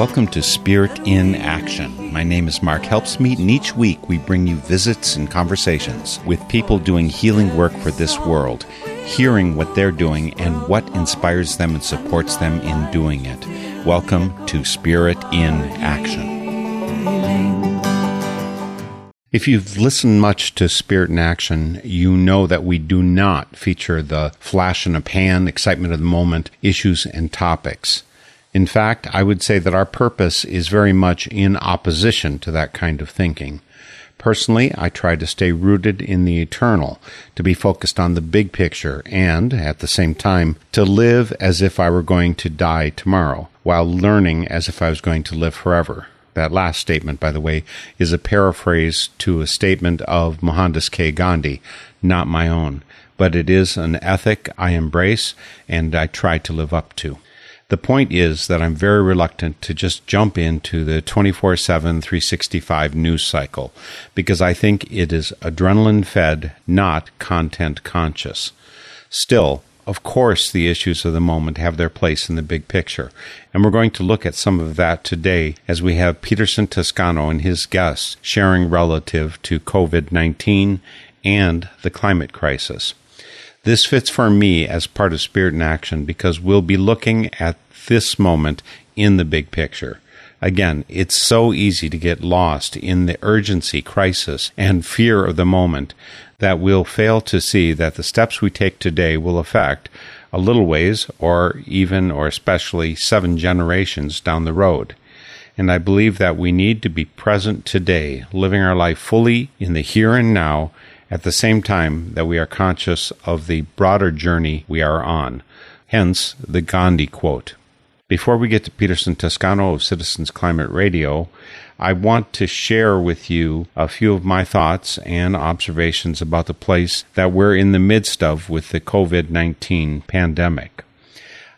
Welcome to Spirit in Action. My name is Mark Helpsmeet, and each week we bring you visits and conversations with people doing healing work for this world, hearing what they're doing and what inspires them and supports them in doing it. Welcome to Spirit in Action. If you've listened much to Spirit in Action, you know that we do not feature the flash in a pan, excitement of the moment, issues and topics. In fact, I would say that our purpose is very much in opposition to that kind of thinking. Personally, I try to stay rooted in the eternal, to be focused on the big picture, and, at the same time, to live as if I were going to die tomorrow, while learning as if I was going to live forever. That last statement, by the way, is a paraphrase to a statement of Mohandas K. Gandhi, not my own, but it is an ethic I embrace and I try to live up to. The point is that I'm very reluctant to just jump into the 24 7, 365 news cycle because I think it is adrenaline fed, not content conscious. Still, of course, the issues of the moment have their place in the big picture, and we're going to look at some of that today as we have Peterson Toscano and his guests sharing relative to COVID 19 and the climate crisis. This fits for me as part of Spirit in Action because we'll be looking at this moment in the big picture. Again, it's so easy to get lost in the urgency, crisis, and fear of the moment that we'll fail to see that the steps we take today will affect a little ways or even or especially seven generations down the road. And I believe that we need to be present today, living our life fully in the here and now at the same time that we are conscious of the broader journey we are on. Hence the Gandhi quote. Before we get to Peterson Toscano of Citizens Climate Radio, I want to share with you a few of my thoughts and observations about the place that we're in the midst of with the COVID 19 pandemic.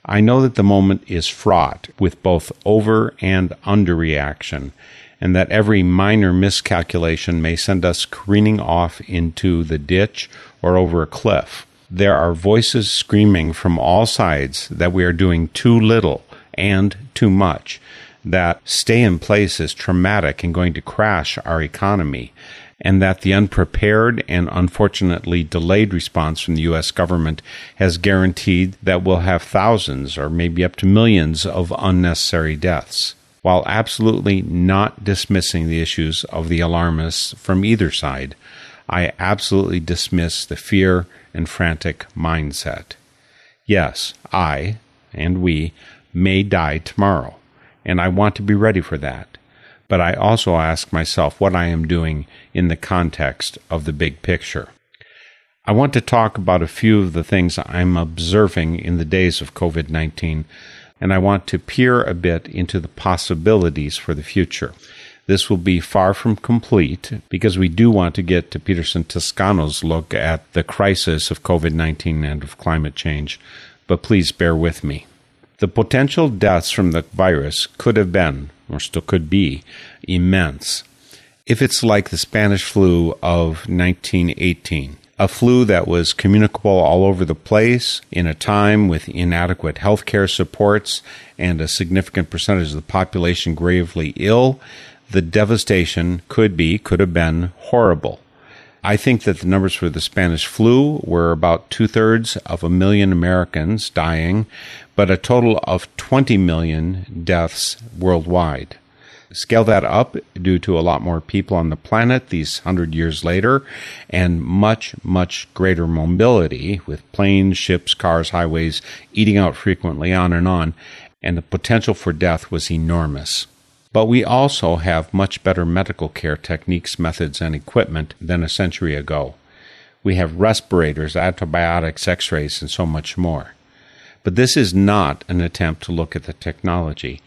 I know that the moment is fraught with both over and underreaction, and that every minor miscalculation may send us careening off into the ditch or over a cliff. There are voices screaming from all sides that we are doing too little and too much, that stay in place is traumatic and going to crash our economy, and that the unprepared and unfortunately delayed response from the U.S. government has guaranteed that we'll have thousands or maybe up to millions of unnecessary deaths while absolutely not dismissing the issues of the alarmists from either side, I absolutely dismiss the fear and frantic mindset. Yes, I and we may die tomorrow, and I want to be ready for that. But I also ask myself what I am doing in the context of the big picture. I want to talk about a few of the things I'm observing in the days of COVID 19 and I want to peer a bit into the possibilities for the future. This will be far from complete because we do want to get to Peterson Toscano's look at the crisis of COVID 19 and of climate change, but please bear with me. The potential deaths from the virus could have been, or still could be, immense. If it's like the Spanish flu of 1918, a flu that was communicable all over the place in a time with inadequate healthcare supports and a significant percentage of the population gravely ill, the devastation could be, could have been horrible. I think that the numbers for the Spanish flu were about two thirds of a million Americans dying, but a total of 20 million deaths worldwide. Scale that up due to a lot more people on the planet these hundred years later, and much, much greater mobility with planes, ships, cars, highways eating out frequently, on and on, and the potential for death was enormous. But we also have much better medical care techniques, methods, and equipment than a century ago. We have respirators, antibiotics, x rays, and so much more. But this is not an attempt to look at the technology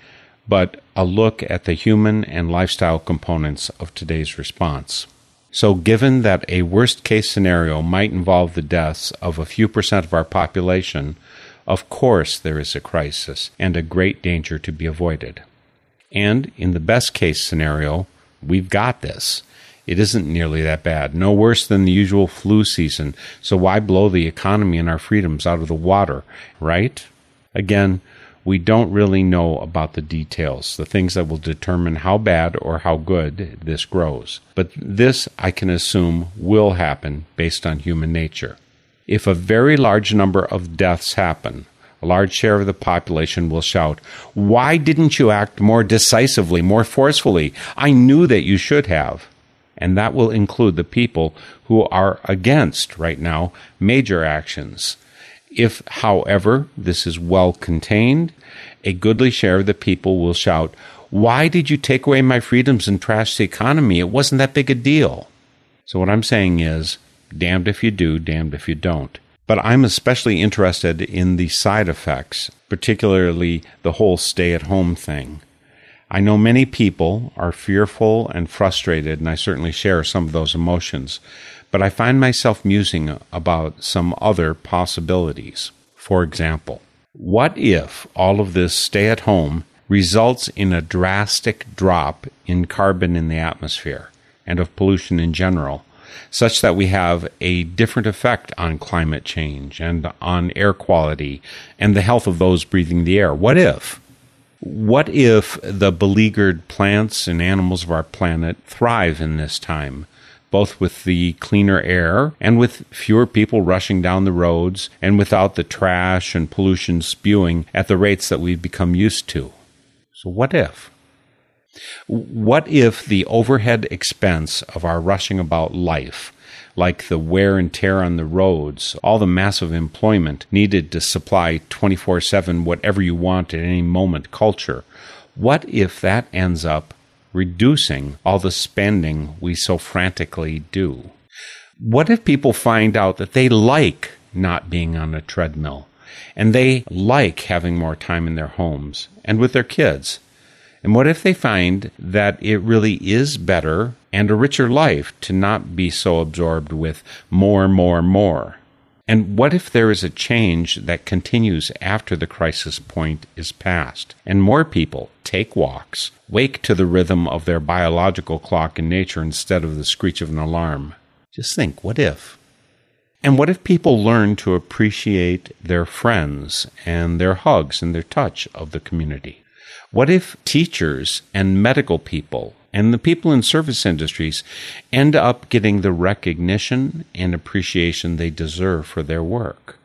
but a look at the human and lifestyle components of today's response. So, given that a worst case scenario might involve the deaths of a few percent of our population, of course there is a crisis and a great danger to be avoided. And in the best case scenario, we've got this. It isn't nearly that bad, no worse than the usual flu season, so why blow the economy and our freedoms out of the water, right? Again, we don't really know about the details, the things that will determine how bad or how good this grows. But this, I can assume, will happen based on human nature. If a very large number of deaths happen, a large share of the population will shout, Why didn't you act more decisively, more forcefully? I knew that you should have. And that will include the people who are against, right now, major actions. If, however, this is well contained, a goodly share of the people will shout, Why did you take away my freedoms and trash the economy? It wasn't that big a deal. So, what I'm saying is, damned if you do, damned if you don't. But I'm especially interested in the side effects, particularly the whole stay at home thing. I know many people are fearful and frustrated, and I certainly share some of those emotions, but I find myself musing about some other possibilities. For example, what if all of this stay at home results in a drastic drop in carbon in the atmosphere and of pollution in general, such that we have a different effect on climate change and on air quality and the health of those breathing the air? What if? What if the beleaguered plants and animals of our planet thrive in this time? Both with the cleaner air and with fewer people rushing down the roads and without the trash and pollution spewing at the rates that we've become used to. So, what if? What if the overhead expense of our rushing about life, like the wear and tear on the roads, all the massive employment needed to supply 24 7 whatever you want at any moment culture, what if that ends up reducing all the spending we so frantically do? What if people find out that they like not being on a treadmill and they like having more time in their homes and with their kids? And what if they find that it really is better and a richer life to not be so absorbed with more, more, more? And what if there is a change that continues after the crisis point is passed and more people take walks, wake to the rhythm of their biological clock in nature instead of the screech of an alarm? Just think, what if? And what if people learn to appreciate their friends and their hugs and their touch of the community? What if teachers and medical people and the people in service industries end up getting the recognition and appreciation they deserve for their work?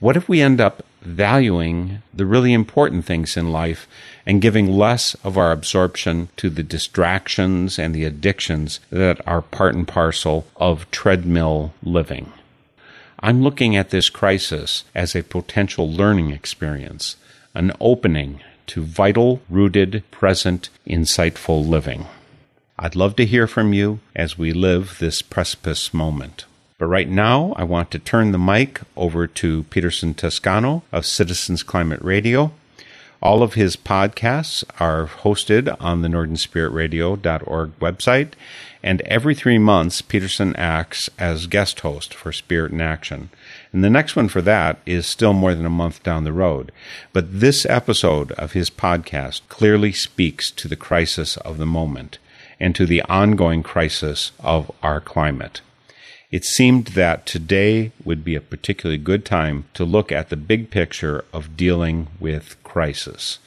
What if we end up valuing the really important things in life and giving less of our absorption to the distractions and the addictions that are part and parcel of treadmill living? I'm looking at this crisis as a potential learning experience, an opening to vital, rooted, present, insightful living. I'd love to hear from you as we live this precipice moment. But right now, I want to turn the mic over to Peterson Toscano of Citizens Climate Radio. All of his podcasts are hosted on the NorthernSpiritRadio.org website, and every three months, Peterson acts as guest host for Spirit in Action. And the next one for that is still more than a month down the road. But this episode of his podcast clearly speaks to the crisis of the moment and to the ongoing crisis of our climate. It seemed that today would be a particularly good time to look at the big picture of dealing with crisis.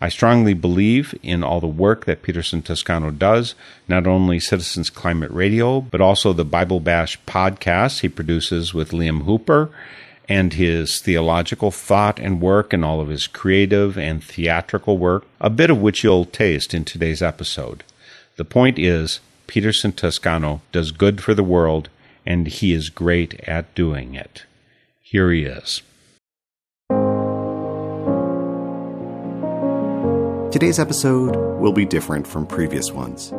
I strongly believe in all the work that Peterson Toscano does, not only Citizens Climate Radio, but also the Bible Bash podcast he produces with Liam Hooper, and his theological thought and work, and all of his creative and theatrical work, a bit of which you'll taste in today's episode. The point is, Peterson Toscano does good for the world, and he is great at doing it. Here he is. Today's episode will be different from previous ones.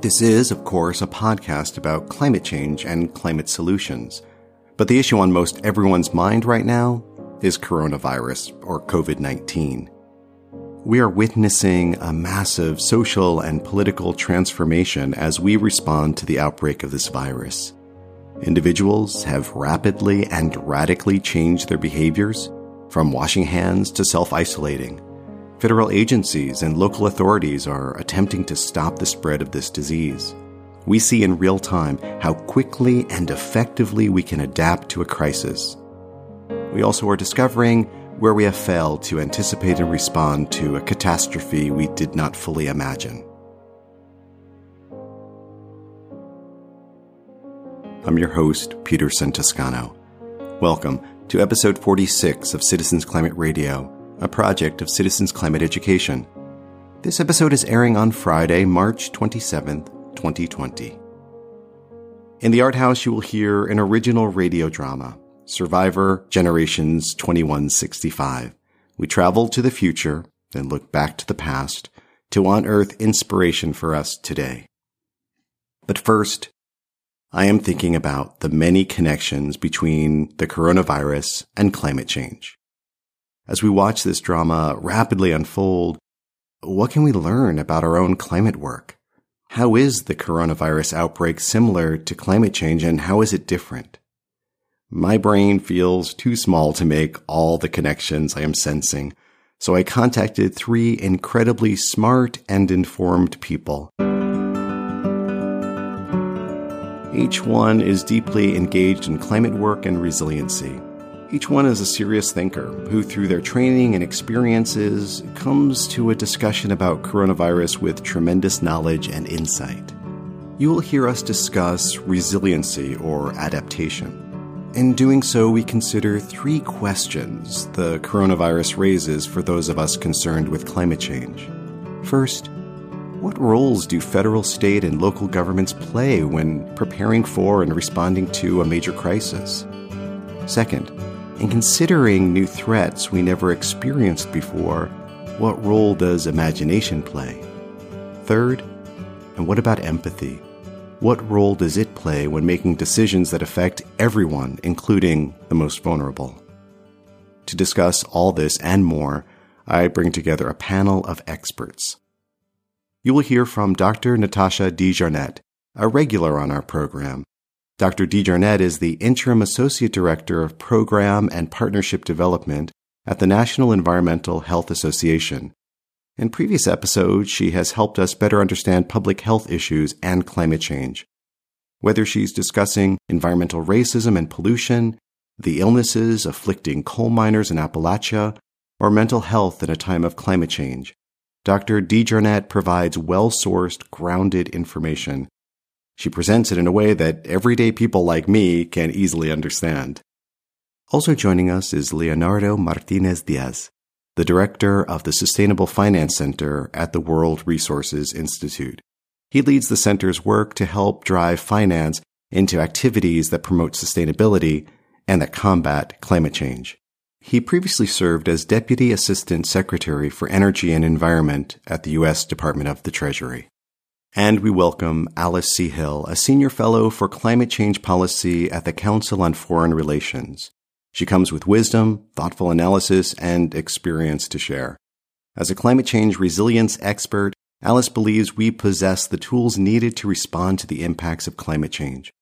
This is, of course, a podcast about climate change and climate solutions. But the issue on most everyone's mind right now is coronavirus, or COVID 19 we are witnessing a massive social and political transformation as we respond to the outbreak of this virus. Individuals have rapidly and radically changed their behaviors, from washing hands to self isolating. Federal agencies and local authorities are attempting to stop the spread of this disease. We see in real time how quickly and effectively we can adapt to a crisis. We also are discovering where we have failed to anticipate and respond to a catastrophe we did not fully imagine. I'm your host, Peterson Toscano. Welcome to episode 46 of Citizens Climate Radio, a project of Citizens Climate Education. This episode is airing on Friday, March 27th, 2020. In the Art House, you will hear an original radio drama Survivor Generations 2165. We travel to the future and look back to the past to unearth inspiration for us today. But first, I am thinking about the many connections between the coronavirus and climate change. As we watch this drama rapidly unfold, what can we learn about our own climate work? How is the coronavirus outbreak similar to climate change and how is it different? My brain feels too small to make all the connections I am sensing, so I contacted three incredibly smart and informed people. Each one is deeply engaged in climate work and resiliency. Each one is a serious thinker who, through their training and experiences, comes to a discussion about coronavirus with tremendous knowledge and insight. You will hear us discuss resiliency or adaptation. In doing so, we consider three questions the coronavirus raises for those of us concerned with climate change. First, what roles do federal, state, and local governments play when preparing for and responding to a major crisis? Second, in considering new threats we never experienced before, what role does imagination play? Third, and what about empathy? What role does it play when making decisions that affect everyone, including the most vulnerable? To discuss all this and more, I bring together a panel of experts. You will hear from Dr. Natasha DeJarnette, a regular on our program. Dr. DeJarnette is the Interim Associate Director of Program and Partnership Development at the National Environmental Health Association, in previous episodes, she has helped us better understand public health issues and climate change. Whether she's discussing environmental racism and pollution, the illnesses afflicting coal miners in Appalachia, or mental health in a time of climate change, Dr. DeJarnette provides well sourced, grounded information. She presents it in a way that everyday people like me can easily understand. Also joining us is Leonardo Martinez Diaz the director of the Sustainable Finance Center at the World Resources Institute. He leads the center's work to help drive finance into activities that promote sustainability and that combat climate change. He previously served as Deputy Assistant Secretary for Energy and Environment at the U.S. Department of the Treasury. And we welcome Alice C. Hill, a Senior Fellow for Climate Change Policy at the Council on Foreign Relations. She comes with wisdom, thoughtful analysis, and experience to share. As a climate change resilience expert, Alice believes we possess the tools needed to respond to the impacts of climate change.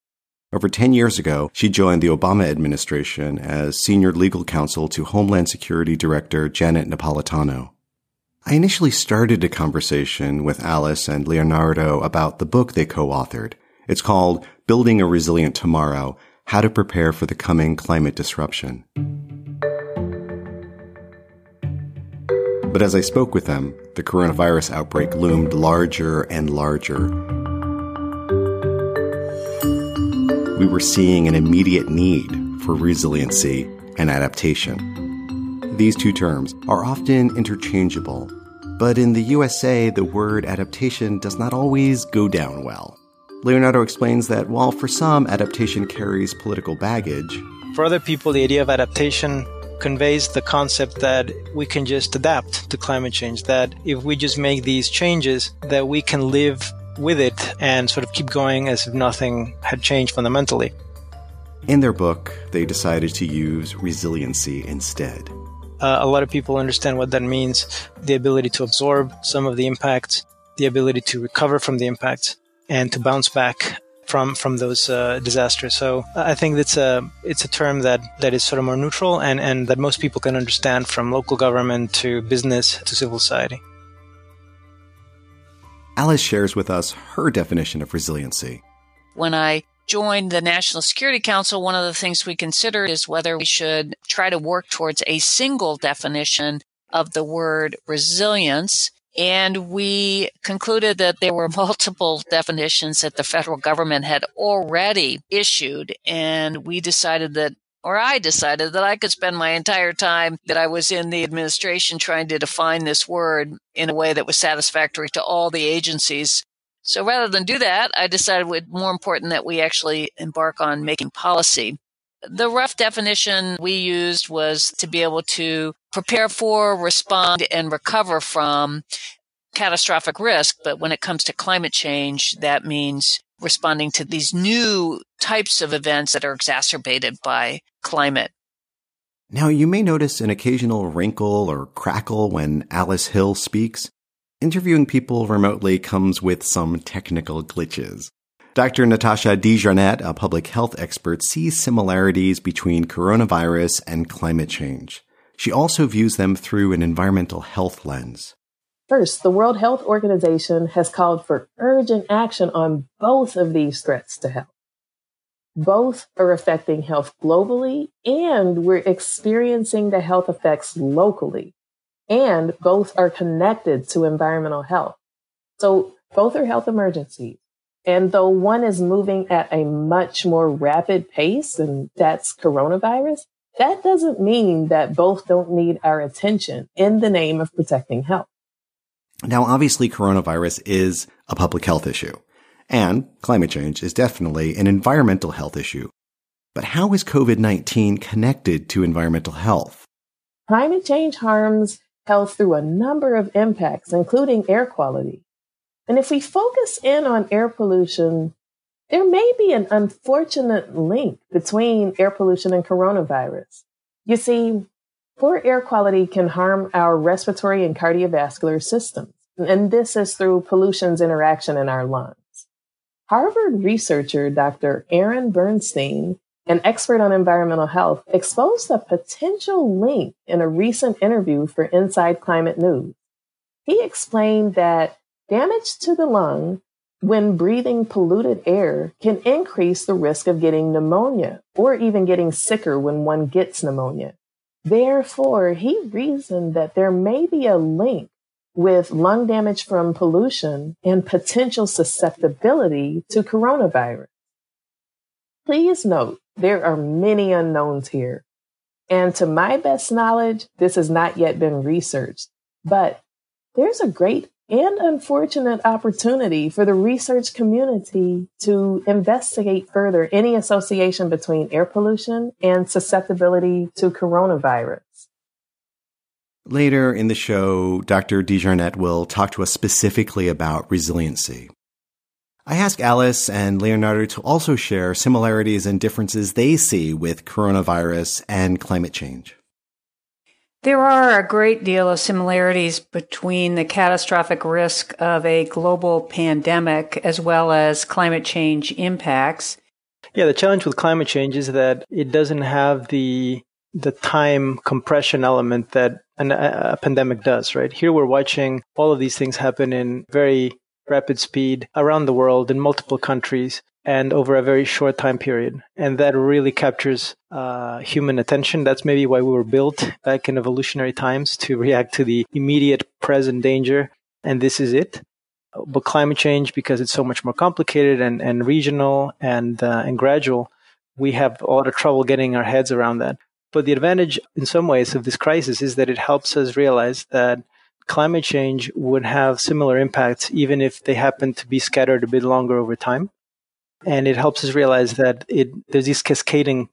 Over 10 years ago, she joined the Obama administration as senior legal counsel to Homeland Security Director Janet Napolitano. I initially started a conversation with Alice and Leonardo about the book they co-authored. It's called Building a Resilient Tomorrow how to prepare for the coming climate disruption. But as I spoke with them, the coronavirus outbreak loomed larger and larger. We were seeing an immediate need for resiliency and adaptation. These two terms are often interchangeable, but in the USA, the word adaptation does not always go down well. Leonardo explains that while for some adaptation carries political baggage, for other people, the idea of adaptation conveys the concept that we can just adapt to climate change, that if we just make these changes, that we can live with it and sort of keep going as if nothing had changed fundamentally. In their book, they decided to use resiliency instead. Uh, a lot of people understand what that means the ability to absorb some of the impacts, the ability to recover from the impacts, and to bounce back from from those uh, disasters. So I think it's a it's a term that that is sort of more neutral and and that most people can understand from local government to business to civil society. Alice shares with us her definition of resiliency. When I joined the National Security Council, one of the things we considered is whether we should try to work towards a single definition of the word resilience. And we concluded that there were multiple definitions that the federal government had already issued. And we decided that or I decided that I could spend my entire time that I was in the administration trying to define this word in a way that was satisfactory to all the agencies. So rather than do that, I decided it was more important that we actually embark on making policy. The rough definition we used was to be able to prepare for, respond, and recover from catastrophic risk. But when it comes to climate change, that means responding to these new types of events that are exacerbated by climate. Now, you may notice an occasional wrinkle or crackle when Alice Hill speaks. Interviewing people remotely comes with some technical glitches. Dr. Natasha DeJarnette, a public health expert, sees similarities between coronavirus and climate change. She also views them through an environmental health lens. First, the World Health Organization has called for urgent action on both of these threats to health. Both are affecting health globally, and we're experiencing the health effects locally. And both are connected to environmental health. So both are health emergencies. And though one is moving at a much more rapid pace, and that's coronavirus, that doesn't mean that both don't need our attention in the name of protecting health. Now, obviously, coronavirus is a public health issue, and climate change is definitely an environmental health issue. But how is COVID 19 connected to environmental health? Climate change harms health through a number of impacts, including air quality. And if we focus in on air pollution, there may be an unfortunate link between air pollution and coronavirus. You see, poor air quality can harm our respiratory and cardiovascular systems, and this is through pollution's interaction in our lungs. Harvard researcher Dr. Aaron Bernstein, an expert on environmental health, exposed a potential link in a recent interview for Inside Climate News. He explained that Damage to the lung when breathing polluted air can increase the risk of getting pneumonia or even getting sicker when one gets pneumonia. Therefore, he reasoned that there may be a link with lung damage from pollution and potential susceptibility to coronavirus. Please note, there are many unknowns here. And to my best knowledge, this has not yet been researched, but there's a great and unfortunate opportunity for the research community to investigate further any association between air pollution and susceptibility to coronavirus. Later in the show, Dr. DeJarnette will talk to us specifically about resiliency. I ask Alice and Leonardo to also share similarities and differences they see with coronavirus and climate change. There are a great deal of similarities between the catastrophic risk of a global pandemic as well as climate change impacts. Yeah, the challenge with climate change is that it doesn't have the the time compression element that an, a pandemic does, right? Here we're watching all of these things happen in very rapid speed around the world in multiple countries and over a very short time period. And that really captures uh, human attention. That's maybe why we were built back in evolutionary times to react to the immediate present danger. And this is it. But climate change, because it's so much more complicated and, and regional and, uh, and gradual, we have a lot of trouble getting our heads around that. But the advantage in some ways of this crisis is that it helps us realize that climate change would have similar impacts even if they happen to be scattered a bit longer over time and it helps us realize that it there's these cascading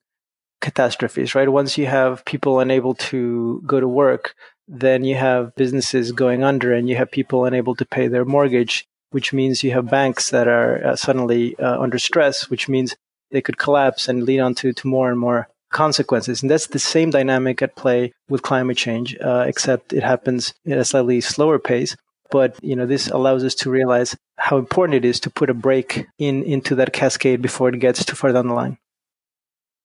catastrophes, right? Once you have people unable to go to work, then you have businesses going under, and you have people unable to pay their mortgage, which means you have banks that are uh, suddenly uh, under stress, which means they could collapse and lead on to, to more and more consequences. And that's the same dynamic at play with climate change, uh, except it happens at a slightly slower pace. But you know, this allows us to realize how important it is to put a break in into that cascade before it gets too far down the line.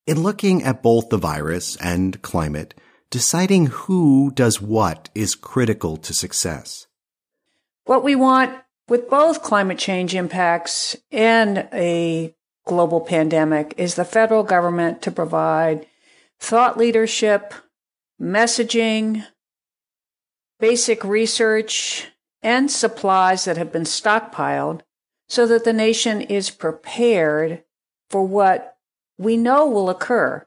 In looking at both the virus and climate, deciding who does what is critical to success. What we want with both climate change impacts and a global pandemic is the federal government to provide thought leadership, messaging, basic research, and supplies that have been stockpiled so that the nation is prepared for what we know will occur.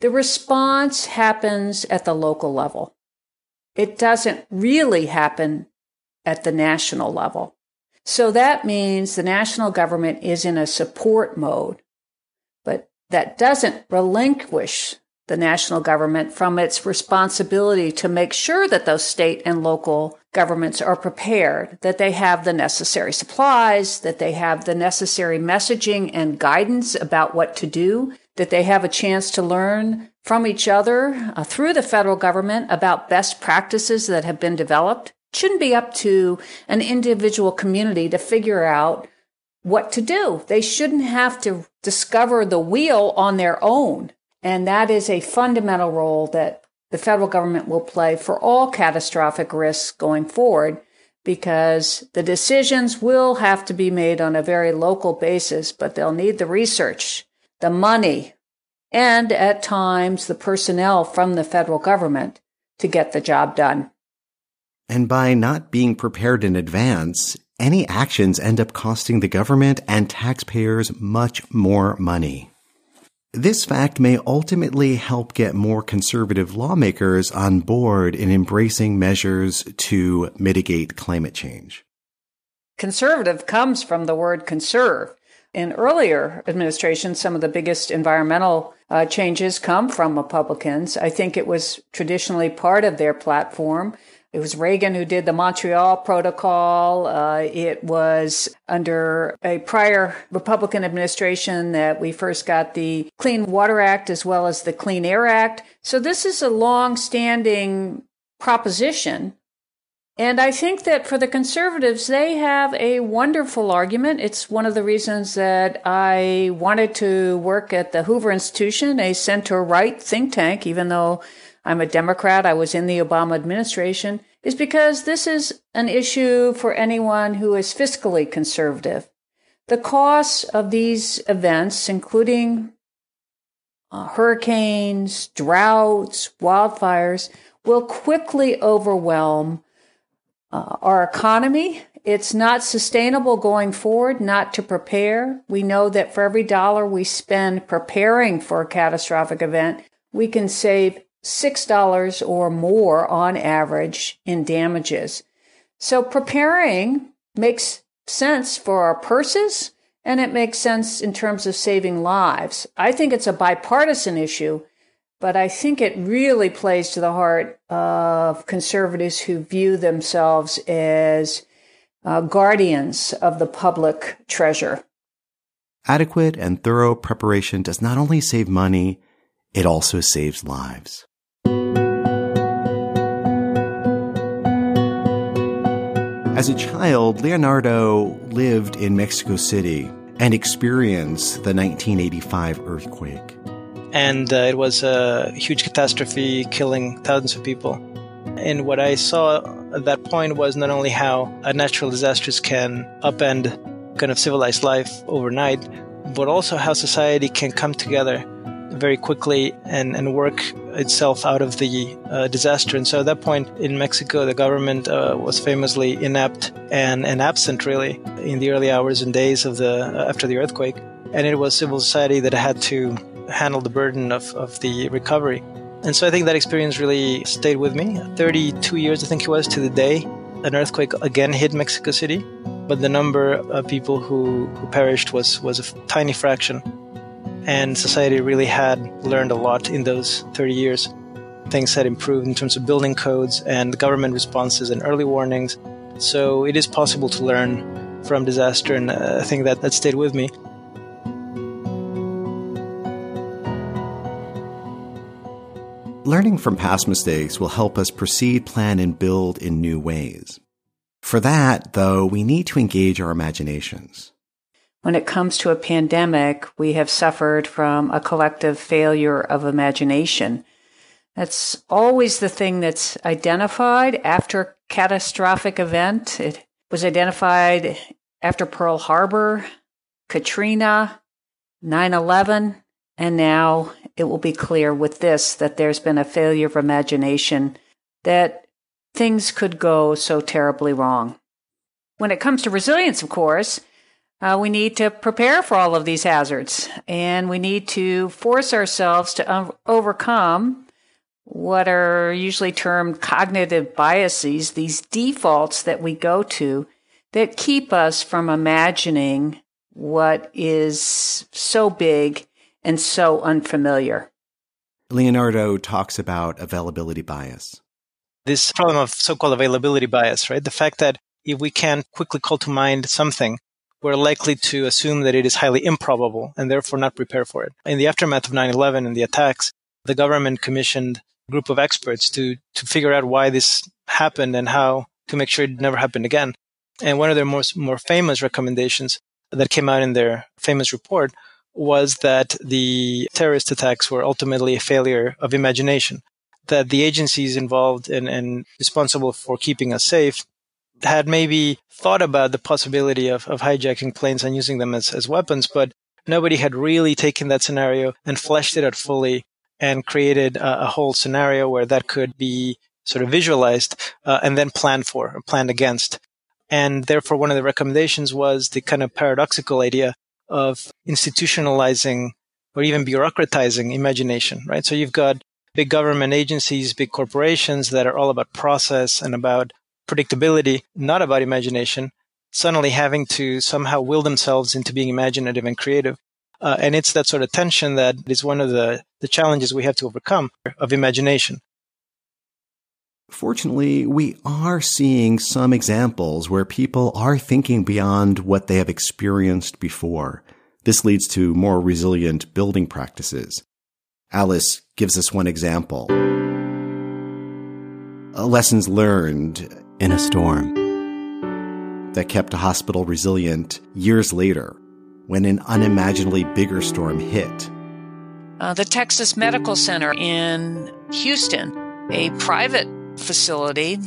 The response happens at the local level. It doesn't really happen at the national level. So that means the national government is in a support mode, but that doesn't relinquish the national government from its responsibility to make sure that those state and local governments are prepared, that they have the necessary supplies, that they have the necessary messaging and guidance about what to do, that they have a chance to learn from each other uh, through the federal government about best practices that have been developed. It shouldn't be up to an individual community to figure out what to do. They shouldn't have to discover the wheel on their own. And that is a fundamental role that the federal government will play for all catastrophic risks going forward because the decisions will have to be made on a very local basis, but they'll need the research, the money, and at times the personnel from the federal government to get the job done. And by not being prepared in advance, any actions end up costing the government and taxpayers much more money. This fact may ultimately help get more conservative lawmakers on board in embracing measures to mitigate climate change. Conservative comes from the word conserve. In earlier administrations, some of the biggest environmental uh, changes come from Republicans. I think it was traditionally part of their platform. It was Reagan who did the Montreal Protocol. Uh, it was under a prior Republican administration that we first got the Clean Water Act as well as the Clean Air Act. So this is a long standing proposition. And I think that for the conservatives, they have a wonderful argument. It's one of the reasons that I wanted to work at the Hoover Institution, a center right think tank, even though I'm a Democrat, I was in the Obama administration, is because this is an issue for anyone who is fiscally conservative. The costs of these events, including uh, hurricanes, droughts, wildfires, will quickly overwhelm uh, our economy. It's not sustainable going forward not to prepare. We know that for every dollar we spend preparing for a catastrophic event, we can save $6 or more on average in damages. So preparing makes sense for our purses and it makes sense in terms of saving lives. I think it's a bipartisan issue, but I think it really plays to the heart of conservatives who view themselves as uh, guardians of the public treasure. Adequate and thorough preparation does not only save money, it also saves lives. As a child, Leonardo lived in Mexico City and experienced the 1985 earthquake. And uh, it was a huge catastrophe, killing thousands of people. And what I saw at that point was not only how natural disasters can upend kind of civilized life overnight, but also how society can come together very quickly and, and work itself out of the uh, disaster. And so at that point in Mexico, the government uh, was famously inept and, and absent really in the early hours and days of the uh, after the earthquake. And it was civil society that had to handle the burden of, of the recovery. And so I think that experience really stayed with me. 32 years, I think it was, to the day. An earthquake again hit Mexico City, but the number of people who, who perished was, was a tiny fraction and society really had learned a lot in those 30 years. Things had improved in terms of building codes and government responses and early warnings. So it is possible to learn from disaster, and uh, I think that that stayed with me. Learning from past mistakes will help us proceed, plan, and build in new ways. For that, though, we need to engage our imaginations when it comes to a pandemic, we have suffered from a collective failure of imagination. That's always the thing that's identified after catastrophic event. It was identified after Pearl Harbor, Katrina, 9 11, and now it will be clear with this that there's been a failure of imagination that things could go so terribly wrong. When it comes to resilience, of course, uh, we need to prepare for all of these hazards and we need to force ourselves to um, overcome what are usually termed cognitive biases, these defaults that we go to that keep us from imagining what is so big and so unfamiliar. Leonardo talks about availability bias. This problem of so called availability bias, right? The fact that if we can quickly call to mind something, we're likely to assume that it is highly improbable and therefore not prepare for it. In the aftermath of 9 11 and the attacks, the government commissioned a group of experts to, to figure out why this happened and how to make sure it never happened again. And one of their most more famous recommendations that came out in their famous report was that the terrorist attacks were ultimately a failure of imagination. That the agencies involved and, and responsible for keeping us safe had maybe thought about the possibility of, of hijacking planes and using them as, as weapons, but nobody had really taken that scenario and fleshed it out fully and created a, a whole scenario where that could be sort of visualized uh, and then planned for or planned against. And therefore, one of the recommendations was the kind of paradoxical idea of institutionalizing or even bureaucratizing imagination, right? So you've got big government agencies, big corporations that are all about process and about predictability, not about imagination, suddenly having to somehow will themselves into being imaginative and creative. Uh, and it's that sort of tension that is one of the, the challenges we have to overcome of imagination. Fortunately, we are seeing some examples where people are thinking beyond what they have experienced before. This leads to more resilient building practices. Alice gives us one example. Lessons learned in a storm that kept a hospital resilient years later when an unimaginably bigger storm hit. Uh, the Texas Medical Center in Houston, a private facility,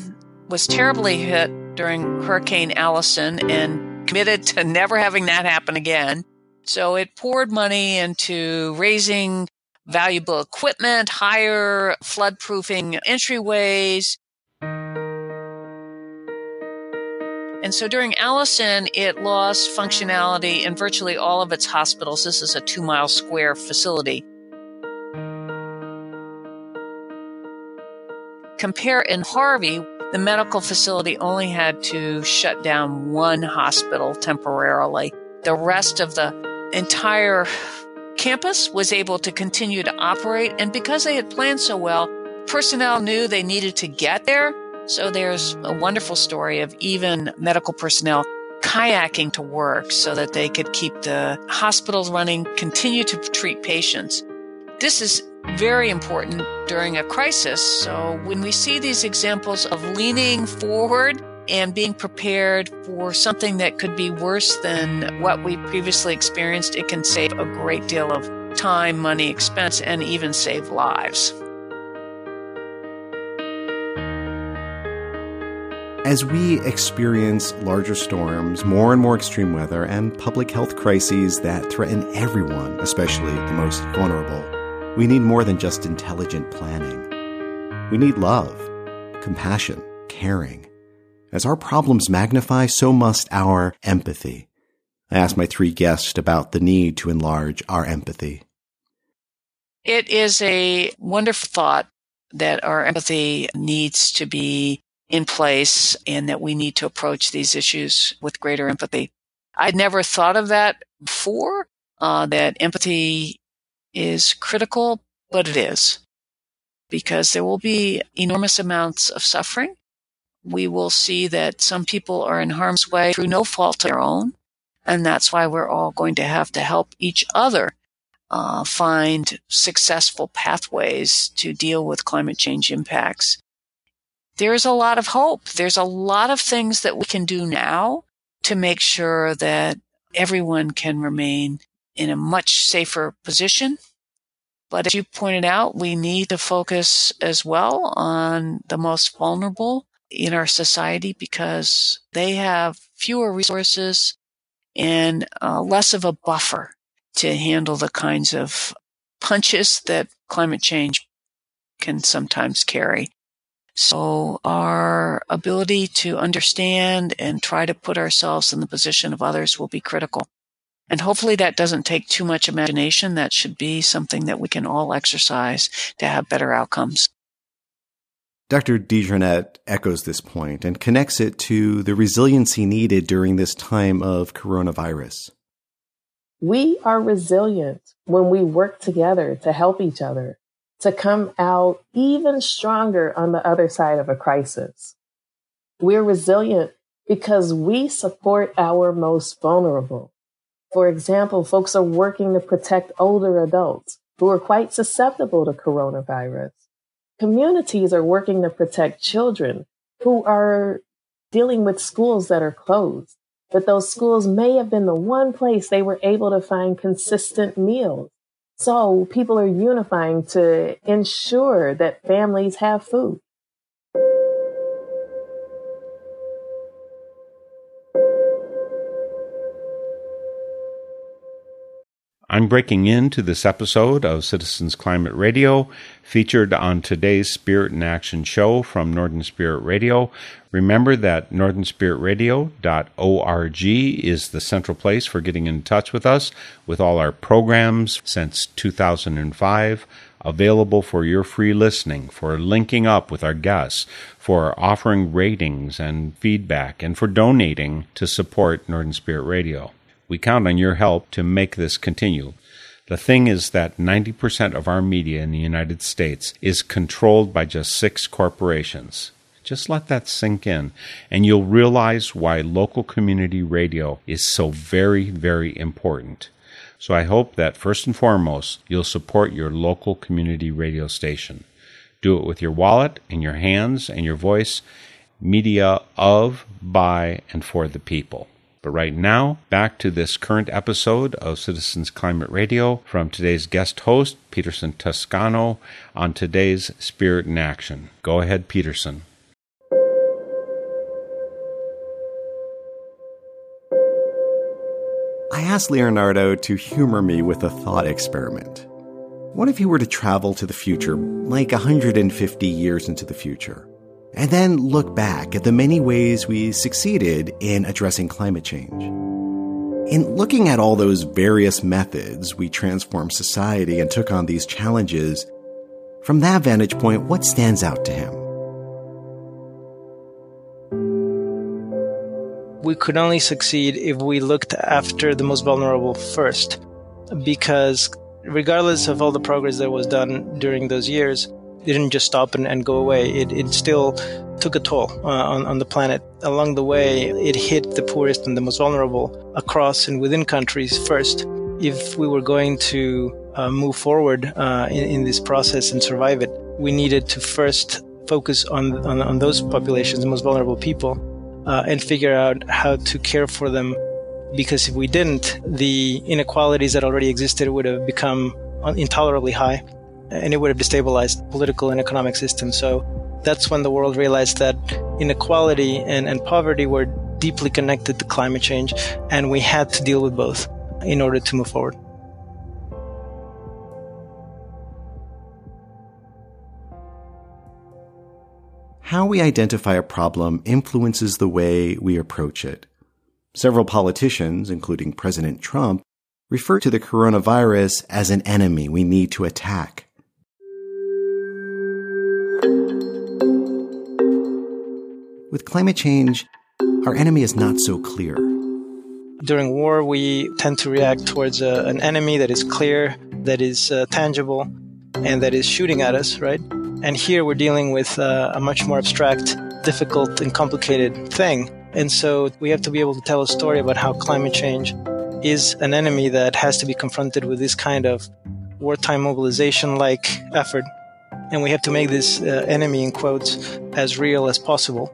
was terribly hit during Hurricane Allison and committed to never having that happen again. So it poured money into raising valuable equipment, higher floodproofing entryways, And so during Allison, it lost functionality in virtually all of its hospitals. This is a two mile square facility. Compare in Harvey, the medical facility only had to shut down one hospital temporarily. The rest of the entire campus was able to continue to operate. And because they had planned so well, personnel knew they needed to get there so there's a wonderful story of even medical personnel kayaking to work so that they could keep the hospitals running, continue to treat patients. This is very important during a crisis. So when we see these examples of leaning forward and being prepared for something that could be worse than what we previously experienced, it can save a great deal of time, money, expense, and even save lives. As we experience larger storms, more and more extreme weather, and public health crises that threaten everyone, especially the most vulnerable, we need more than just intelligent planning. We need love, compassion, caring. As our problems magnify, so must our empathy. I asked my three guests about the need to enlarge our empathy. It is a wonderful thought that our empathy needs to be in place and that we need to approach these issues with greater empathy. I'd never thought of that before, uh, that empathy is critical, but it is because there will be enormous amounts of suffering. We will see that some people are in harm's way through no fault of their own. And that's why we're all going to have to help each other uh, find successful pathways to deal with climate change impacts there's a lot of hope. There's a lot of things that we can do now to make sure that everyone can remain in a much safer position. But as you pointed out, we need to focus as well on the most vulnerable in our society because they have fewer resources and uh, less of a buffer to handle the kinds of punches that climate change can sometimes carry. So our ability to understand and try to put ourselves in the position of others will be critical. And hopefully that doesn't take too much imagination. That should be something that we can all exercise to have better outcomes. Dr. DeJarnette echoes this point and connects it to the resiliency needed during this time of coronavirus. We are resilient when we work together to help each other to come out even stronger on the other side of a crisis. We're resilient because we support our most vulnerable. For example, folks are working to protect older adults who are quite susceptible to coronavirus. Communities are working to protect children who are dealing with schools that are closed. But those schools may have been the one place they were able to find consistent meals. So people are unifying to ensure that families have food. I'm breaking into this episode of Citizens Climate Radio, featured on today's Spirit in Action show from Northern Spirit Radio. Remember that northernspiritradio.org is the central place for getting in touch with us with all our programs since 2005 available for your free listening, for linking up with our guests, for offering ratings and feedback, and for donating to support Northern Spirit Radio. We count on your help to make this continue. The thing is that 90% of our media in the United States is controlled by just six corporations. Just let that sink in, and you'll realize why local community radio is so very, very important. So I hope that first and foremost, you'll support your local community radio station. Do it with your wallet and your hands and your voice, media of, by, and for the people. But right now, back to this current episode of Citizens Climate Radio from today's guest host, Peterson Toscano, on today's Spirit in Action. Go ahead, Peterson. I asked Leonardo to humor me with a thought experiment. What if you were to travel to the future, like 150 years into the future? And then look back at the many ways we succeeded in addressing climate change. In looking at all those various methods we transformed society and took on these challenges, from that vantage point, what stands out to him? We could only succeed if we looked after the most vulnerable first, because regardless of all the progress that was done during those years, didn't just stop and, and go away. It, it still took a toll uh, on, on the planet. Along the way, it hit the poorest and the most vulnerable across and within countries first. If we were going to uh, move forward uh, in, in, this process and survive it, we needed to first focus on, on, on those populations, the most vulnerable people, uh, and figure out how to care for them. Because if we didn't, the inequalities that already existed would have become intolerably high and it would have destabilized political and economic systems. So that's when the world realized that inequality and, and poverty were deeply connected to climate change, and we had to deal with both in order to move forward. How we identify a problem influences the way we approach it. Several politicians, including President Trump, refer to the coronavirus as an enemy we need to attack. With climate change, our enemy is not so clear. During war, we tend to react towards uh, an enemy that is clear, that is uh, tangible, and that is shooting at us, right? And here we're dealing with uh, a much more abstract, difficult, and complicated thing. And so we have to be able to tell a story about how climate change is an enemy that has to be confronted with this kind of wartime mobilization like effort. And we have to make this uh, enemy, in quotes, as real as possible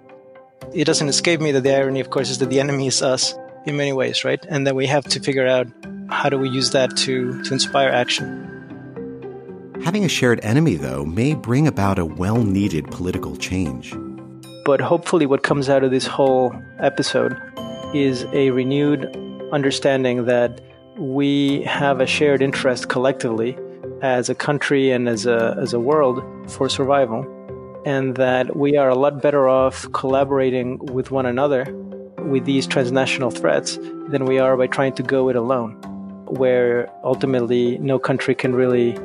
it doesn't escape me that the irony, of course, is that the enemy is us in many ways, right? And that we have to figure out how do we use that to, to inspire action. Having a shared enemy, though, may bring about a well needed political change. But hopefully, what comes out of this whole episode is a renewed understanding that we have a shared interest collectively as a country and as a, as a world for survival, and that we are a lot better off collaborating with one another with these transnational threats than we are by trying to go it alone, where ultimately no country can really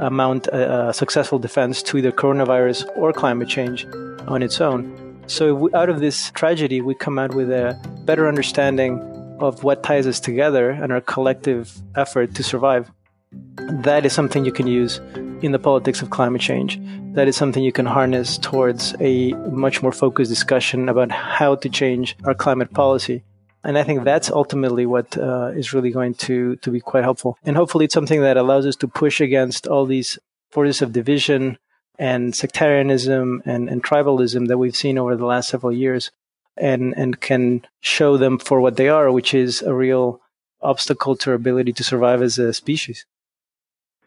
uh, mount a, a, successful defense to either coronavirus or climate change on its own. So, we, out of this tragedy, we come out with a better understanding of what ties us together and our collective effort to survive. That is something you can use in the politics of climate change. That is something you can harness towards a much more focused discussion about how to change our climate policy. And I think that's ultimately what uh, is really going to, to be quite helpful. And hopefully it's something that allows us to push against all these forces of division and sectarianism and, and tribalism that we've seen over the last several years and, and can show them for what they are, which is a real obstacle to our ability to survive as a species.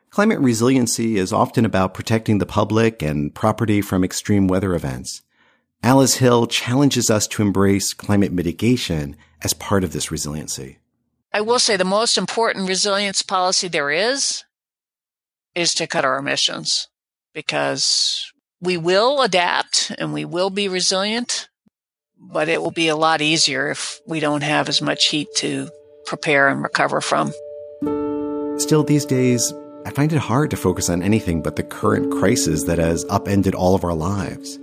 Climate resiliency is often about protecting the public and property from extreme weather events. Alice Hill challenges us to embrace climate mitigation as part of this resiliency. I will say the most important resilience policy there is is to cut our emissions because we will adapt and we will be resilient, but it will be a lot easier if we don't have as much heat to prepare and recover from. Still, these days, I find it hard to focus on anything but the current crisis that has upended all of our lives.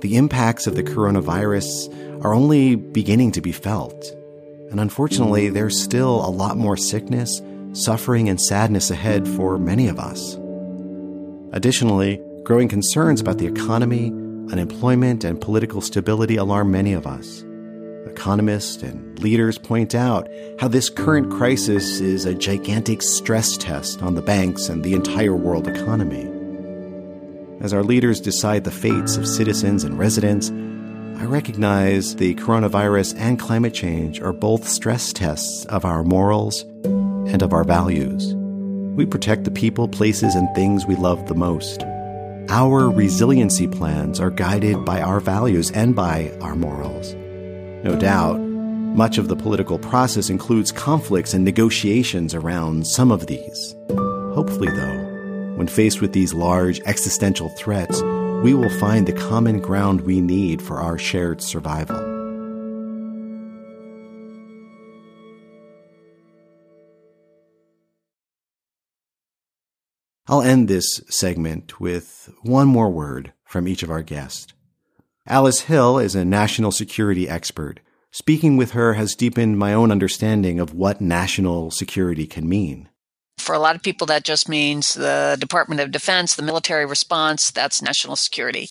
The impacts of the coronavirus are only beginning to be felt. And unfortunately, there's still a lot more sickness, suffering, and sadness ahead for many of us. Additionally, growing concerns about the economy, unemployment, and political stability alarm many of us. Economists and leaders point out how this current crisis is a gigantic stress test on the banks and the entire world economy. As our leaders decide the fates of citizens and residents, I recognize the coronavirus and climate change are both stress tests of our morals and of our values. We protect the people, places, and things we love the most. Our resiliency plans are guided by our values and by our morals. No doubt, much of the political process includes conflicts and negotiations around some of these. Hopefully, though, when faced with these large existential threats, we will find the common ground we need for our shared survival. I'll end this segment with one more word from each of our guests. Alice Hill is a national security expert. Speaking with her has deepened my own understanding of what national security can mean. For a lot of people, that just means the Department of Defense, the military response, that's national security.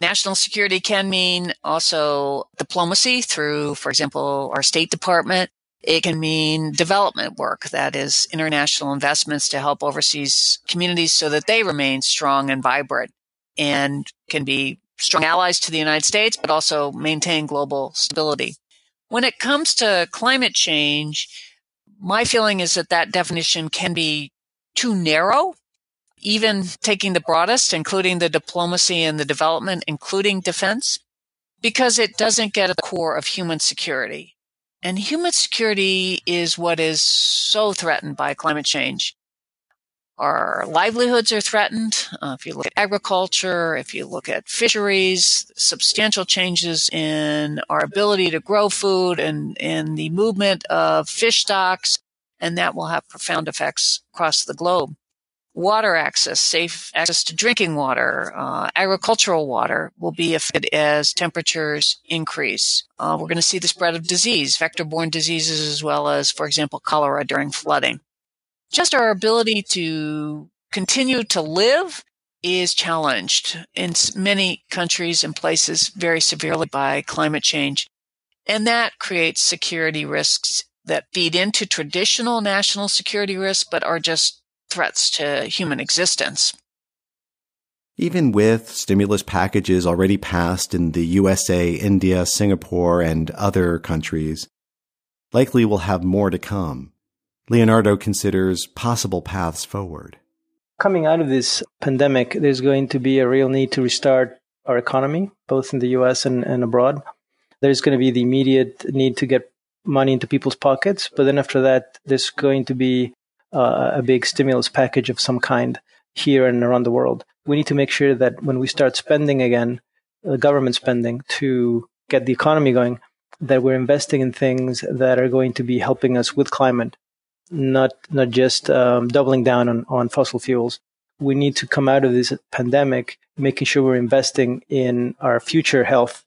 National security can mean also diplomacy through, for example, our State Department. It can mean development work, that is international investments to help overseas communities so that they remain strong and vibrant and can be strong allies to the United States, but also maintain global stability. When it comes to climate change, my feeling is that that definition can be too narrow, even taking the broadest, including the diplomacy and the development, including defense, because it doesn't get at the core of human security. And human security is what is so threatened by climate change our livelihoods are threatened. Uh, if you look at agriculture, if you look at fisheries, substantial changes in our ability to grow food and, in the movement of fish stocks, and that will have profound effects across the globe. Water access, safe access to drinking water, uh, agricultural water will be affected as temperatures increase. Uh, we're going to see the spread of disease, vector-borne diseases, as well as, for example, cholera during flooding just our ability to continue to live is challenged in many countries and places very severely by climate change. And that creates security risks that feed into traditional national security risks, but are just threats to human existence. Even with stimulus packages already passed in the USA, India, Singapore, and other countries, likely we'll have more to come. Leonardo considers possible paths forward. Coming out of this pandemic, there's going to be a real need to restart our economy, both in the US and, and abroad. There's going to be the immediate need to get money into people's pockets. But then after that, there's going to be uh, a big stimulus package of some kind here and around the world. We need to make sure that when we start spending again, uh, government spending to get the economy going, that we're investing in things that are going to be helping us with climate, not not just um, doubling down on, on fossil fuels. We need to come out of this pandemic making sure we're investing in our future health,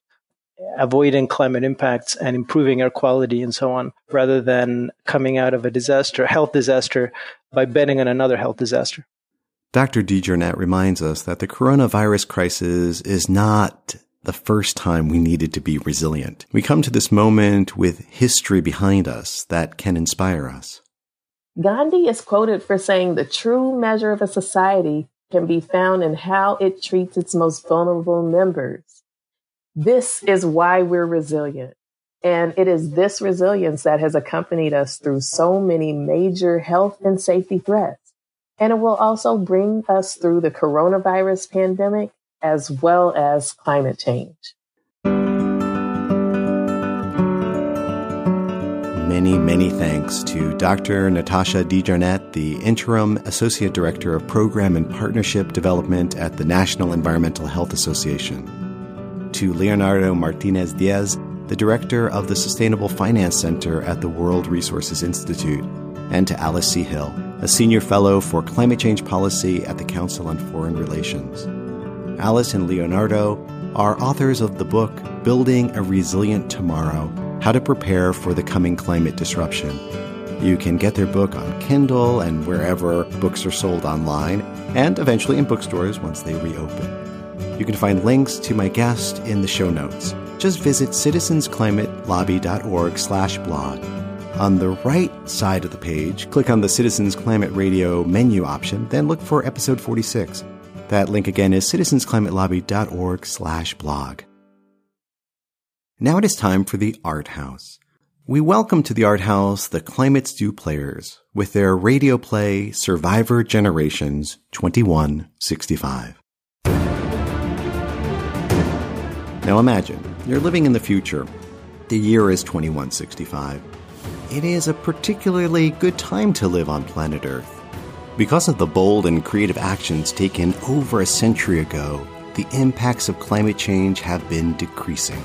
avoiding climate impacts and improving air quality and so on, rather than coming out of a disaster, health disaster, by betting on another health disaster. Dr. DeJarnette reminds us that the coronavirus crisis is not the first time we needed to be resilient. We come to this moment with history behind us that can inspire us. Gandhi is quoted for saying the true measure of a society can be found in how it treats its most vulnerable members. This is why we're resilient. And it is this resilience that has accompanied us through so many major health and safety threats. And it will also bring us through the coronavirus pandemic as well as climate change. Many, many thanks to Dr. Natasha DeJarnette, the Interim Associate Director of Program and Partnership Development at the National Environmental Health Association, to Leonardo Martinez Diaz, the Director of the Sustainable Finance Center at the World Resources Institute, and to Alice C. Hill, a Senior Fellow for Climate Change Policy at the Council on Foreign Relations. Alice and Leonardo are authors of the book Building a Resilient Tomorrow How to Prepare for the Coming Climate Disruption. You can get their book on Kindle and wherever books are sold online, and eventually in bookstores once they reopen. You can find links to my guest in the show notes. Just visit citizensclimatelobby.org slash blog. On the right side of the page, click on the Citizens Climate Radio menu option, then look for episode 46. That link again is citizensclimatelobby.org slash blog. Now it is time for the Art House. We welcome to the Art House the Climate Stew players with their radio play Survivor Generations 2165. Now imagine, you're living in the future. The year is 2165. It is a particularly good time to live on planet Earth. Because of the bold and creative actions taken over a century ago, the impacts of climate change have been decreasing.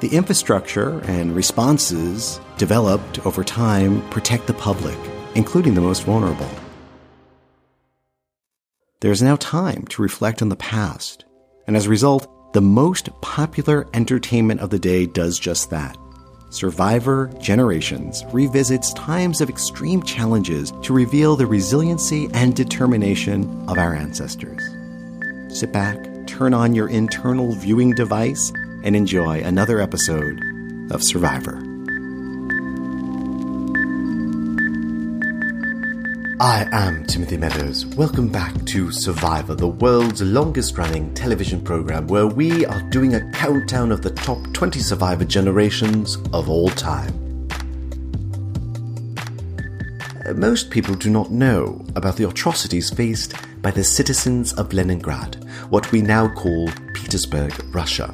The infrastructure and responses developed over time protect the public, including the most vulnerable. There is now time to reflect on the past, and as a result, the most popular entertainment of the day does just that. Survivor Generations revisits times of extreme challenges to reveal the resiliency and determination of our ancestors. Sit back, turn on your internal viewing device, and enjoy another episode of Survivor. I am Timothy Meadows. Welcome back to Survivor, the world's longest running television program where we are doing a countdown of the top 20 Survivor generations of all time. Uh, most people do not know about the atrocities faced by the citizens of Leningrad, what we now call Petersburg, Russia.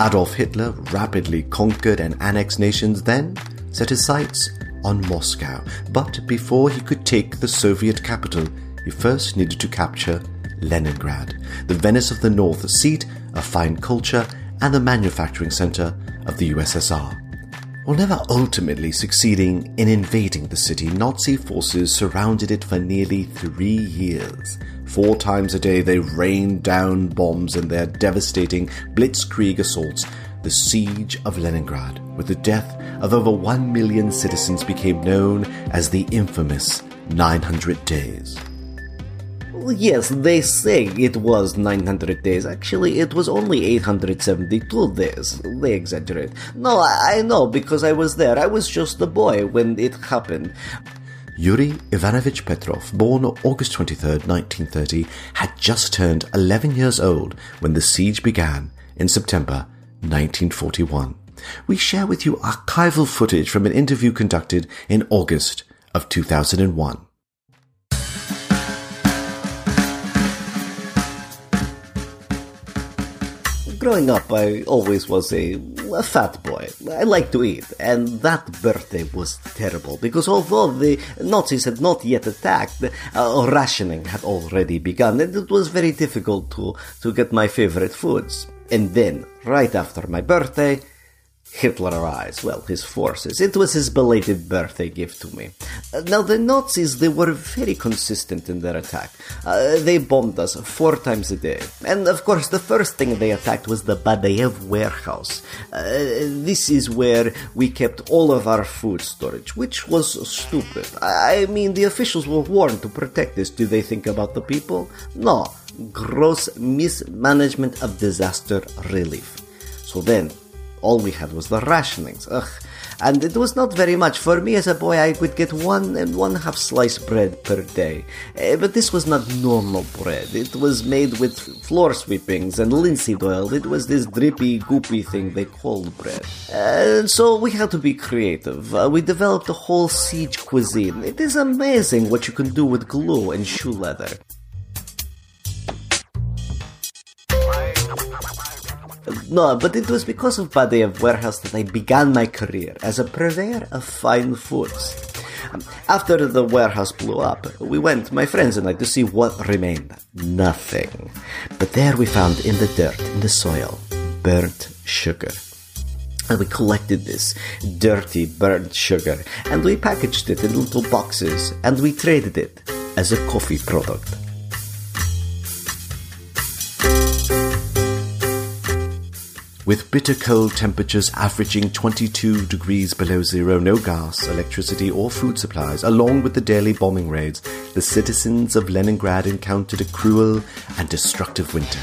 Adolf Hitler rapidly conquered and annexed nations, then set his sights on Moscow. But before he could take the Soviet capital, he first needed to capture Leningrad, the Venice of the North, seat of fine culture and the manufacturing center of the USSR. While never ultimately succeeding in invading the city, Nazi forces surrounded it for nearly three years. Four times a day, they rained down bombs in their devastating blitzkrieg assaults the siege of Leningrad, with the death of over 1 million citizens, became known as the infamous 900 Days. Yes, they say it was 900 days. Actually, it was only 872 days. They exaggerate. No, I know because I was there. I was just a boy when it happened. Yuri Ivanovich Petrov, born August 23, 1930, had just turned 11 years old when the siege began in September 1941. We share with you archival footage from an interview conducted in August of 2001. Growing up, I always was a, a fat boy. I like to eat, and that birthday was terrible because although the Nazis had not yet attacked, uh, rationing had already begun, and it was very difficult to, to get my favorite foods. And then, right after my birthday, Hitler arrives, well, his forces. It was his belated birthday gift to me. Uh, now, the Nazis, they were very consistent in their attack. Uh, they bombed us four times a day. And of course, the first thing they attacked was the Badaev warehouse. Uh, this is where we kept all of our food storage, which was stupid. I mean, the officials were warned to protect this. Do they think about the people? No. Gross mismanagement of disaster relief. So then, all we had was the rationings. Ugh. And it was not very much. For me as a boy, I would get one and one half slice bread per day. Uh, but this was not normal bread. It was made with floor sweepings and linseed oil. It was this drippy, goopy thing they called bread. And so we had to be creative. Uh, we developed a whole siege cuisine. It is amazing what you can do with glue and shoe leather. No, but it was because of Badaev Warehouse that I began my career as a purveyor of fine foods. After the warehouse blew up, we went, my friends and I, to see what remained. Nothing. But there we found in the dirt, in the soil, burnt sugar. And we collected this dirty burnt sugar and we packaged it in little boxes and we traded it as a coffee product. With bitter cold temperatures averaging 22 degrees below zero, no gas, electricity, or food supplies, along with the daily bombing raids, the citizens of Leningrad encountered a cruel and destructive winter.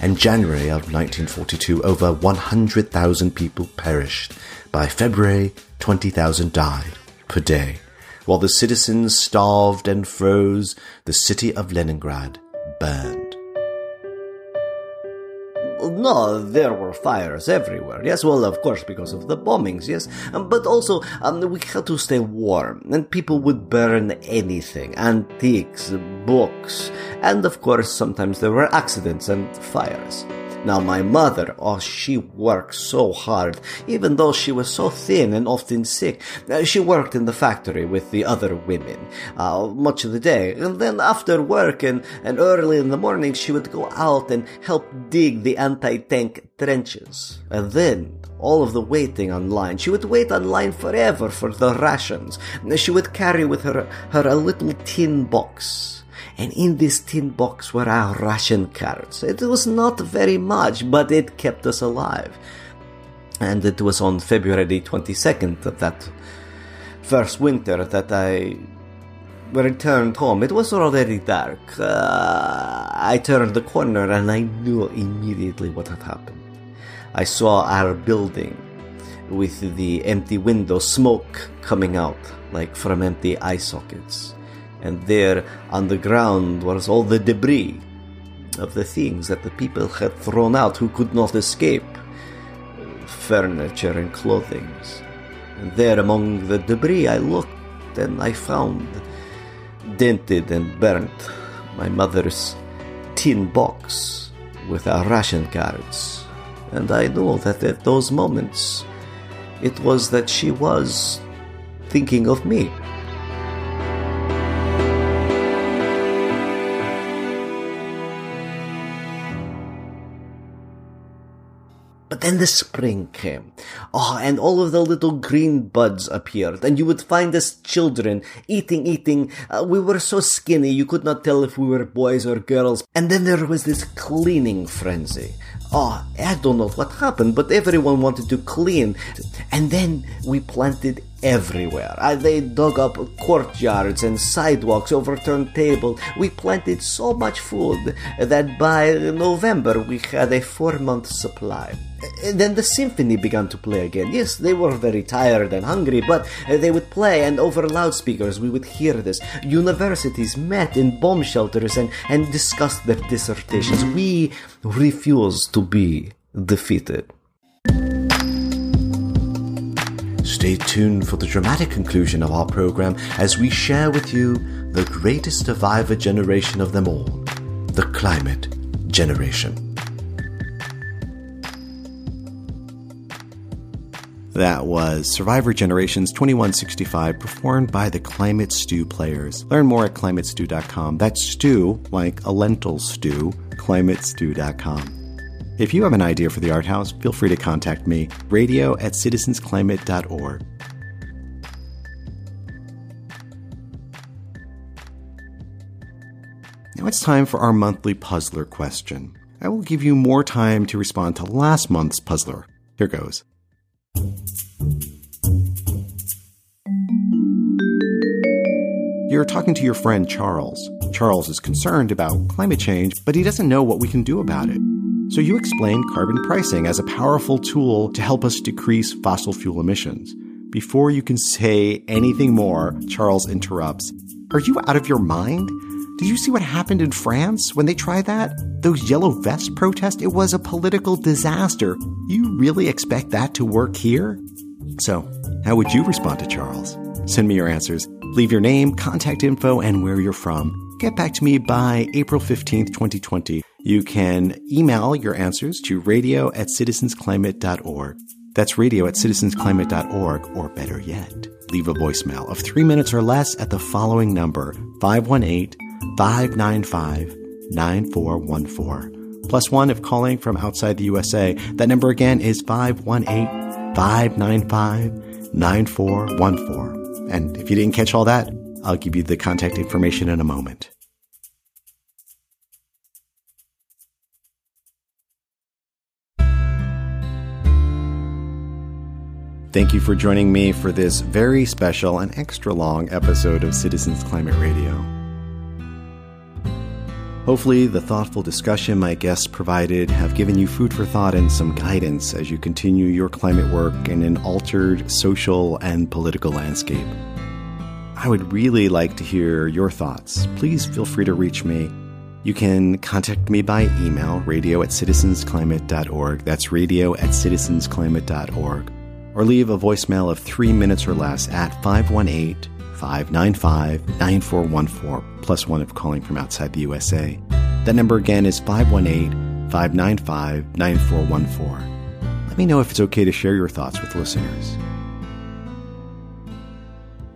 In January of 1942, over 100,000 people perished. By February, 20,000 died per day. While the citizens starved and froze, the city of Leningrad burned. No, there were fires everywhere. Yes, well, of course, because of the bombings, yes. But also, um, we had to stay warm, and people would burn anything antiques, books, and of course, sometimes there were accidents and fires. Now, my mother, oh, she worked so hard, even though she was so thin and often sick. Uh, she worked in the factory with the other women uh, much of the day. And then after work and, and early in the morning, she would go out and help dig the anti-tank trenches. And then all of the waiting online. She would wait online forever for the rations. She would carry with her, her a little tin box and in this tin box were our ration cards. It was not very much, but it kept us alive. And it was on February 22nd of that first winter that I returned home. It was already dark. Uh, I turned the corner and I knew immediately what had happened. I saw our building with the empty window, smoke coming out like from empty eye sockets and there on the ground was all the debris of the things that the people had thrown out who could not escape furniture and clothing. And there among the debris I looked and I found dented and burnt my mother's tin box with our ration cards. And I know that at those moments it was that she was thinking of me. But then the spring came. Oh, and all of the little green buds appeared, and you would find us children eating, eating. Uh, we were so skinny, you could not tell if we were boys or girls. And then there was this cleaning frenzy. Oh, I don't know what happened, but everyone wanted to clean. And then we planted everywhere. Uh, they dug up courtyards and sidewalks, overturned tables. We planted so much food that by November we had a four month supply. And then the symphony began to play again. Yes, they were very tired and hungry, but uh, they would play, and over loudspeakers we would hear this. Universities met in bomb shelters and, and discussed their dissertations. We refused to be defeated. Stay tuned for the dramatic conclusion of our program as we share with you the greatest survivor generation of them all the climate generation. That was Survivor Generations 2165, performed by the Climate Stew Players. Learn more at climatestew.com. That's stew, like a lentil stew, climatestew.com. If you have an idea for the art house, feel free to contact me, radio at citizensclimate.org. Now it's time for our monthly puzzler question. I will give you more time to respond to last month's puzzler. Here goes. You're talking to your friend Charles. Charles is concerned about climate change, but he doesn't know what we can do about it. So you explain carbon pricing as a powerful tool to help us decrease fossil fuel emissions. Before you can say anything more, Charles interrupts. Are you out of your mind? Did you see what happened in France when they tried that? Those yellow vest protests? It was a political disaster. You really expect that to work here? So, how would you respond to Charles? Send me your answers. Leave your name, contact info, and where you're from. Get back to me by April 15th, 2020. You can email your answers to radio at citizensclimate.org. That's radio at citizensclimate.org, or better yet, leave a voicemail of three minutes or less at the following number 518 595 9414. Plus one if calling from outside the USA. That number again is 518 595 9414. And if you didn't catch all that, I'll give you the contact information in a moment. Thank you for joining me for this very special and extra long episode of Citizens Climate Radio. Hopefully, the thoughtful discussion my guests provided have given you food for thought and some guidance as you continue your climate work in an altered social and political landscape. I would really like to hear your thoughts. Please feel free to reach me. You can contact me by email, radio at citizensclimate.org. That's radio at citizensclimate.org. Or leave a voicemail of three minutes or less at 518 595 9414, plus one if calling from outside the USA. That number again is 518 595 9414. Let me know if it's okay to share your thoughts with listeners.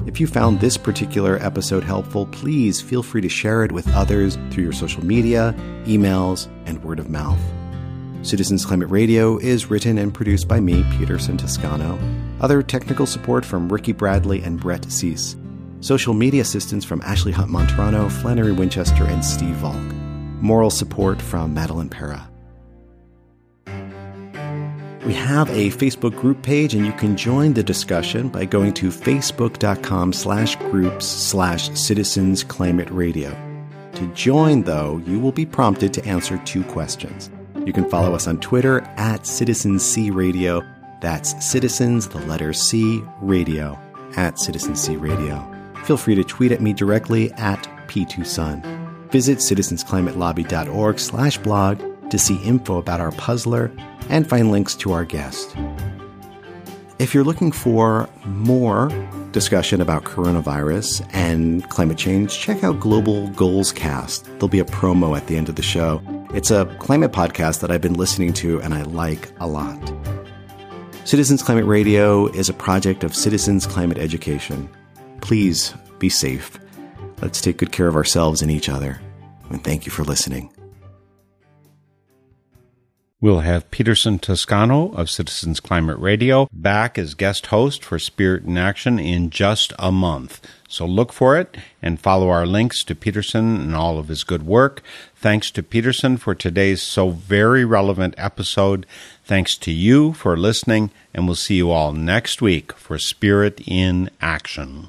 If you found this particular episode helpful, please feel free to share it with others through your social media, emails, and word of mouth. Citizens Climate Radio is written and produced by me, Peterson Toscano. Other technical support from Ricky Bradley and Brett Cease. Social media assistance from Ashley Hunt Montrano, Flannery Winchester, and Steve Valk. Moral support from Madeline Para. We have a Facebook group page, and you can join the discussion by going to facebook.com slash groups slash citizens climate radio. To join, though, you will be prompted to answer two questions. You can follow us on Twitter at Citizens C Radio. That's Citizens, the letter C, Radio, at Citizens C Radio feel free to tweet at me directly at p2son. Visit citizensclimatelobby.org slash blog to see info about our puzzler and find links to our guest. If you're looking for more discussion about coronavirus and climate change, check out Global Goals Cast. There'll be a promo at the end of the show. It's a climate podcast that I've been listening to and I like a lot. Citizens Climate Radio is a project of Citizens Climate Education please be safe. Let's take good care of ourselves and each other. And thank you for listening. We'll have Peterson Toscano of Citizens Climate Radio back as guest host for Spirit in Action in just a month. So look for it and follow our links to Peterson and all of his good work. Thanks to Peterson for today's so very relevant episode. Thanks to you for listening, and we'll see you all next week for Spirit in Action.